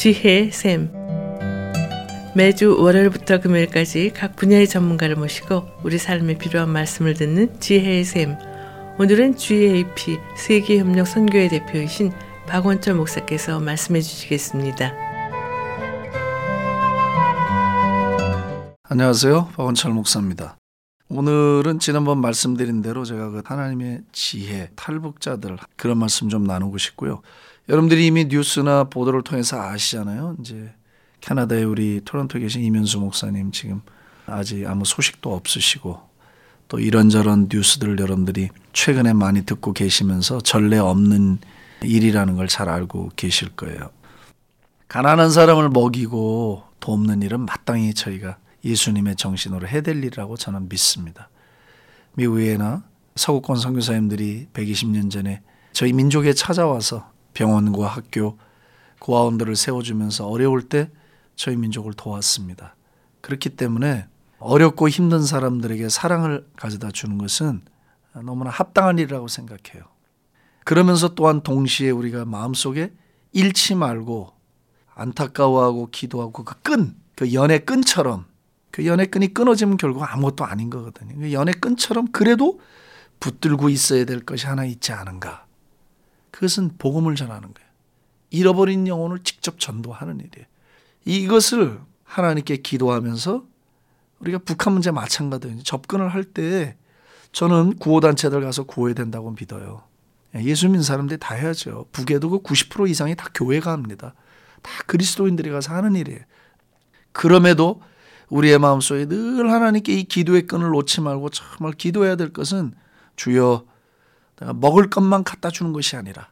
지혜의 샘 매주 월요일부터 금요일까지 각 분야의 전문가를 모시고 우리 삶에 필요한 말씀을 듣는 지혜의 샘 오늘은 GAP 세계협력 선교회 대표이신 박원철 목사께서 말씀해 주시겠습니다. 안녕하세요. 박원철 목사입니다. 오늘은 지난번 말씀드린 대로 제가 그 하나님의 지혜, 탈북자들 그런 말씀 좀 나누고 싶고요. 여러분들이 이미 뉴스나 보도를 통해서 아시잖아요. 이제 캐나다에 우리 토론토에 계신 이면수 목사님 지금 아직 아무 소식도 없으시고 또 이런저런 뉴스들을 여러분들이 최근에 많이 듣고 계시면서 전례 없는 일이라는 걸 잘 알고 계실 거예요. 가난한 사람을 먹이고 돕는 일은 마땅히 저희가 예수님의 정신으로 해야 될 일이라고 저는 믿습니다. 미국에나 서구권 선교사님들이 120년 전에 저희 민족에 찾아와서 병원과 학교, 고아원들을 세워주면서 어려울 때 저희 민족을 도왔습니다. 그렇기 때문에 어렵고 힘든 사람들에게 사랑을 가져다 주는 것은 너무나 합당한 일이라고 생각해요. 그러면서 또한 동시에 우리가 마음속에 잃지 말고 안타까워하고 기도하고 그 끈, 그 연의 끈처럼 그 연의 끈이 끊어지면 결국 아무것도 아닌 거거든요. 그 연의 끈처럼 그래도 붙들고 있어야 될 것이 하나 있지 않은가. 그것은 복음을 전하는 거예요. 잃어버린 영혼을 직접 전도하는 일이에요. 이것을 하나님께 기도하면서 우리가 북한 문제 마찬가지로 접근을 할 때 저는 구호단체들 가서 구호해야 된다고 믿어요. 예수 믿는 사람들이 다 해야죠. 북에도 그 90% 이상이 다 교회가 합니다. 다 그리스도인들이 가서 하는 일이에요. 그럼에도 우리의 마음속에 늘 하나님께 이 기도의 끈을 놓지 말고 정말 기도해야 될 것은 주여 내가 먹을 것만 갖다 주는 것이 아니라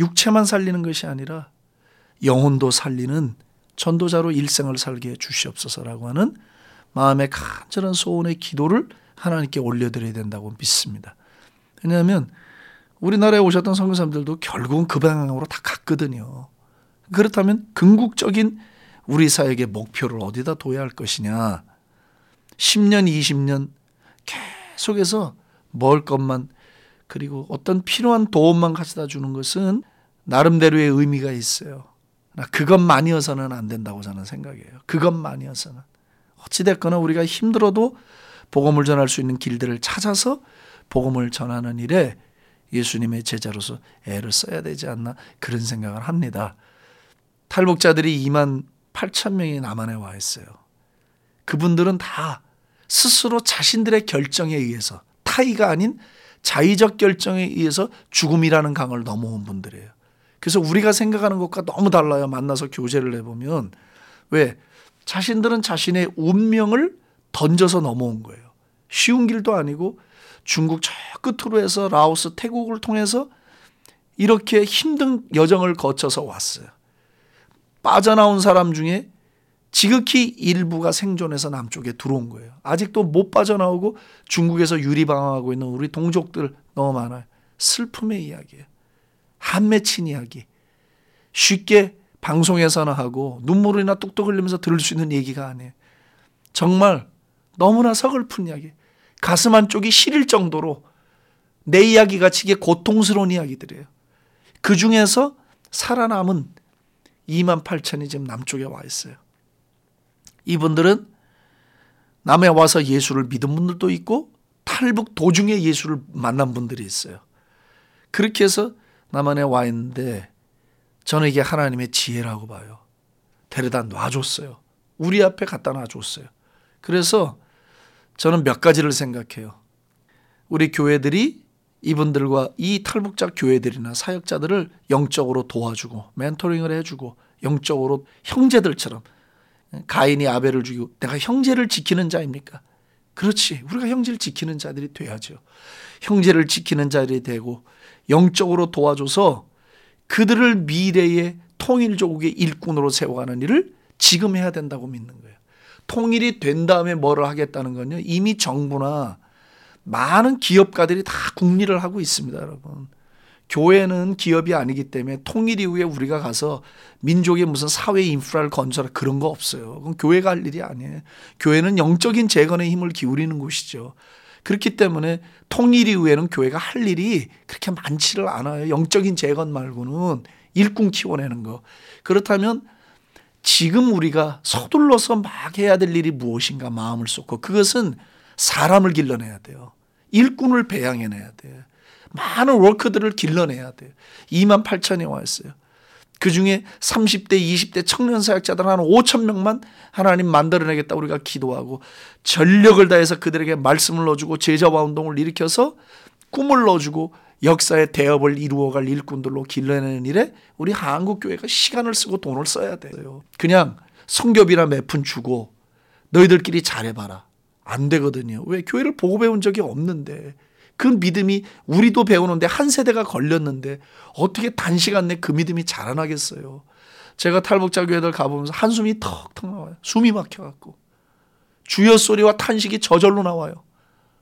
육체만 살리는 것이 아니라 영혼도 살리는 전도자로 일생을 살게 해 주시옵소서라고 하는 마음의 간절한 소원의 기도를 하나님께 올려드려야 된다고 믿습니다. 왜냐하면 우리나라에 오셨던 선교사님들도 결국은 그 방향으로 다 갔거든요. 그렇다면 궁극적인 우리 사역의 목표를 어디다 둬야 할 것이냐. 10년, 20년 계속해서 먹을 것만 그리고 어떤 필요한 도움만 가져다 주는 것은 나름대로의 의미가 있어요. 그것만이어서는 안 된다고 저는 생각해요. 그것만이어서는. 어찌됐거나 우리가 힘들어도 복음을 전할 수 있는 길들을 찾아서 복음을 전하는 일에 예수님의 제자로서 애를 써야 되지 않나 그런 생각을 합니다. 탈북자들이 2만 8천 명이 남한에 와 있어요. 그분들은 다 스스로 자신들의 결정에 의해서 타의가 아닌 자의적 결정에 의해서 죽음이라는 강을 넘어온 분들이에요. 그래서 우리가 생각하는 것과 너무 달라요. 만나서 교제를 해보면. 왜? 자신들은 자신의 운명을 던져서 넘어온 거예요. 쉬운 길도 아니고 중국 저 끝으로 해서 라오스, 태국을 통해서 이렇게 힘든 여정을 거쳐서 왔어요. 빠져나온 사람 중에 지극히 일부가 생존해서 남쪽에 들어온 거예요. 아직도 못 빠져나오고 중국에서 유리방황하고 있는 우리 동족들 너무 많아요. 슬픔의 이야기예요. 한 맺힌 이야기. 쉽게 방송에서나 하고 눈물이나 뚝뚝 흘리면서 들을 수 있는 얘기가 아니에요. 정말 너무나 서글픈 이야기. 가슴 한쪽이 시릴 정도로 내 이야기 같이 고통스러운 이야기들이에요. 그 중에서 살아남은 2만 8천이 지금 남쪽에 와 있어요. 이분들은 남해 와서 예수를 믿은 분들도 있고 탈북 도중에 예수를 만난 분들이 있어요. 그렇게 해서 남한에 와 있는데 저는 이게 하나님의 지혜라고 봐요. 데려다 놔줬어요. 우리 앞에 갖다 놔줬어요. 그래서 저는 몇 가지를 생각해요. 우리 교회들이 이분들과 이 탈북자 교회들이나 사역자들을 영적으로 도와주고 멘토링을 해주고 영적으로 형제들처럼 가인이 아벨을 죽이고 내가 형제를 지키는 자입니까? 그렇지. 우리가 형제를 지키는 자들이 돼야죠. 형제를 지키는 자들이 되고 영적으로 도와줘서 그들을 미래의 통일조국의 일꾼으로 세워가는 일을 지금 해야 된다고 믿는 거예요. 통일이 된 다음에 뭐를 하겠다는 건요. 이미 정부나 많은 기업가들이 다 국리를 하고 있습니다, 여러분. 교회는 기업이 아니기 때문에 통일 이후에 우리가 가서 민족의 무슨 사회 인프라를 건설할 그런 거 없어요. 그건 교회가 할 일이 아니에요. 교회는 영적인 재건의 힘을 기울이는 곳이죠. 그렇기 때문에 통일 이후에는 교회가 할 일이 그렇게 많지를 않아요. 영적인 재건 말고는 일꾼 키워내는 거. 그렇다면 지금 우리가 서둘러서 막 해야 될 일이 무엇인가 마음을 쏟고 그것은 사람을 길러내야 돼요. 일꾼을 배양해내야 돼요. 많은 워커들을 길러내야 돼요. 2만 8천이 와 있어요. 그 중에 30대, 20대 청년 사역자들 한 5천 명만 하나님 만들어내겠다 우리가 기도하고 전력을 다해서 그들에게 말씀을 넣어주고 제자와 운동을 일으켜서 꿈을 넣어주고 역사의 대업을 이루어갈 일꾼들로 길러내는 일에 우리 한국 교회가 시간을 쓰고 돈을 써야 돼요. 그냥 성교비나 몇푼 주고 너희들끼리 잘해봐라. 안 되거든요. 왜? 교회를 보고 배운 적이 없는데 그 믿음이 우리도 배우는데 한 세대가 걸렸는데 어떻게 단시간 내 그 믿음이 자라나겠어요. 제가 탈북자 교회들 가보면서 한숨이 턱턱 나와요. 숨이 막혀갖고 주여 소리와 탄식이 저절로 나와요.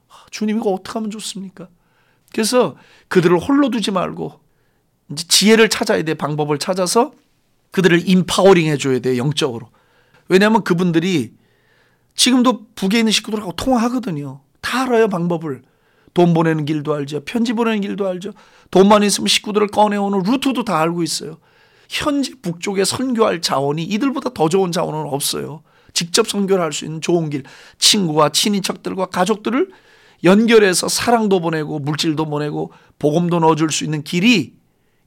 아, 주님 이거 어떻게 하면 좋습니까? 그래서 그들을 홀로 두지 말고 이제 지혜를 찾아야 돼 방법을 찾아서 그들을 인파워링 해줘야 돼 영적으로. 왜냐하면 그분들이 지금도 북에 있는 식구들하고 통화하거든요. 다 알아요 방법을. 돈 보내는 길도 알죠. 편지 보내는 길도 알죠. 돈만 있으면 식구들을 꺼내오는 루트도 다 알고 있어요. 현재 북쪽에 선교할 자원이 이들보다 더 좋은 자원은 없어요. 직접 선교를 할 수 있는 좋은 길, 친구와 친인척들과 가족들을 연결해서 사랑도 보내고 물질도 보내고 복음도 넣어줄 수 있는 길이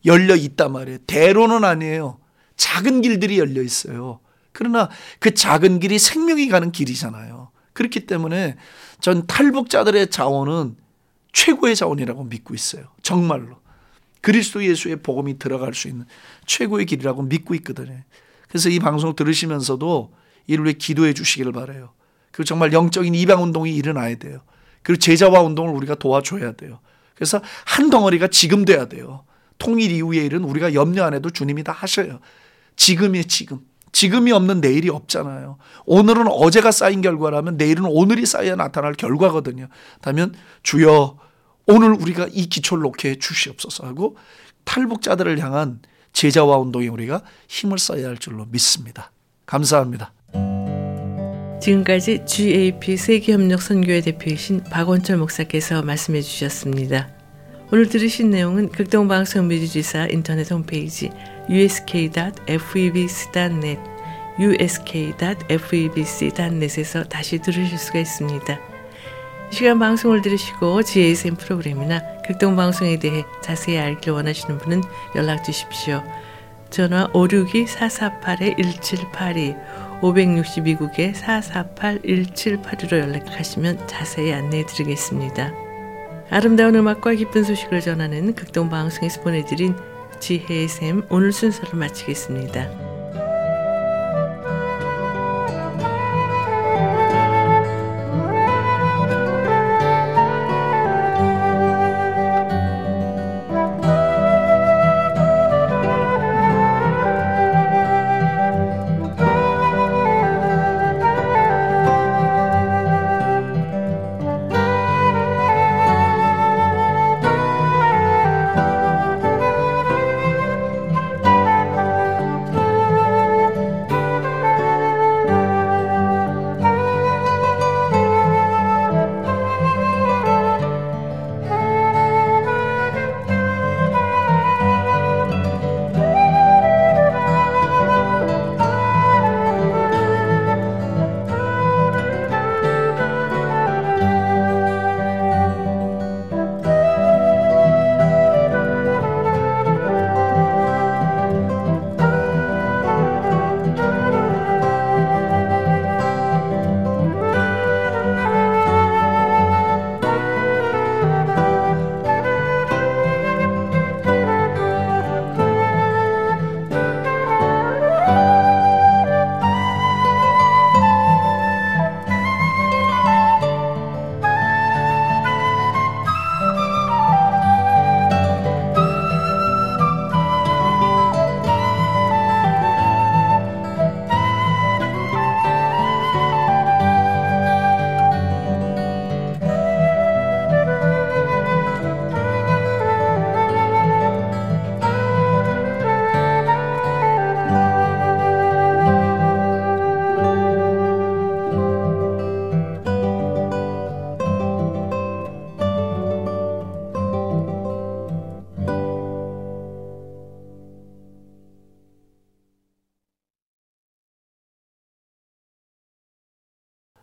열려 있단 말이에요. 대로는 아니에요. 작은 길들이 열려 있어요. 그러나 그 작은 길이 생명이 가는 길이잖아요. 그렇기 때문에 전 탈북자들의 자원은 최고의 자원이라고 믿고 있어요. 정말로. 그리스도 예수의 복음이 들어갈 수 있는 최고의 길이라고 믿고 있거든요. 그래서 이 방송을 들으시면서도 이를 위해 기도해 주시기를 바래요. 그리고 정말 영적인 입양 운동이 일어나야 돼요. 그리고 제자화 운동을 우리가 도와줘야 돼요. 그래서 한 덩어리가 지금 돼야 돼요. 통일 이후의 일은 우리가 염려 안 해도 주님이 다 하셔요. 지금이에요, 지금. 지금이 없는 내일이 없잖아요. 오늘은 어제가 쌓인 결과라면 내일은 오늘이 쌓여 나타날 결과거든요. 다면 주여 오늘 우리가 이 기초를 놓게 해 주시옵소서 하고 탈북자들을 향한 제자와 운동에 우리가 힘을 써야 할 줄로 믿습니다. 감사합니다. 지금까지 GAP 세계협력 선교회 대표이신 박원철 목사께서 말씀해 주셨습니다. 오늘 들으신 내용은 극동방송 미주지사 인터넷 홈페이지 usk.febc.net usk.febc.net에서 다시 들으실 수가 있습니다. 이 시간 방송을 들으시고 GSM 프로그램이나 극동방송에 대해 자세히 알기를 원하시는 분은 연락 주십시오. 전화 562-448-1782 562국에 448-1782로 연락하시면 자세히 안내해 드리겠습니다. 아름다운 음악과 기쁜 소식을 전하는 극동방송에서 보내드린 지혜의 샘 오늘 순서를 마치겠습니다.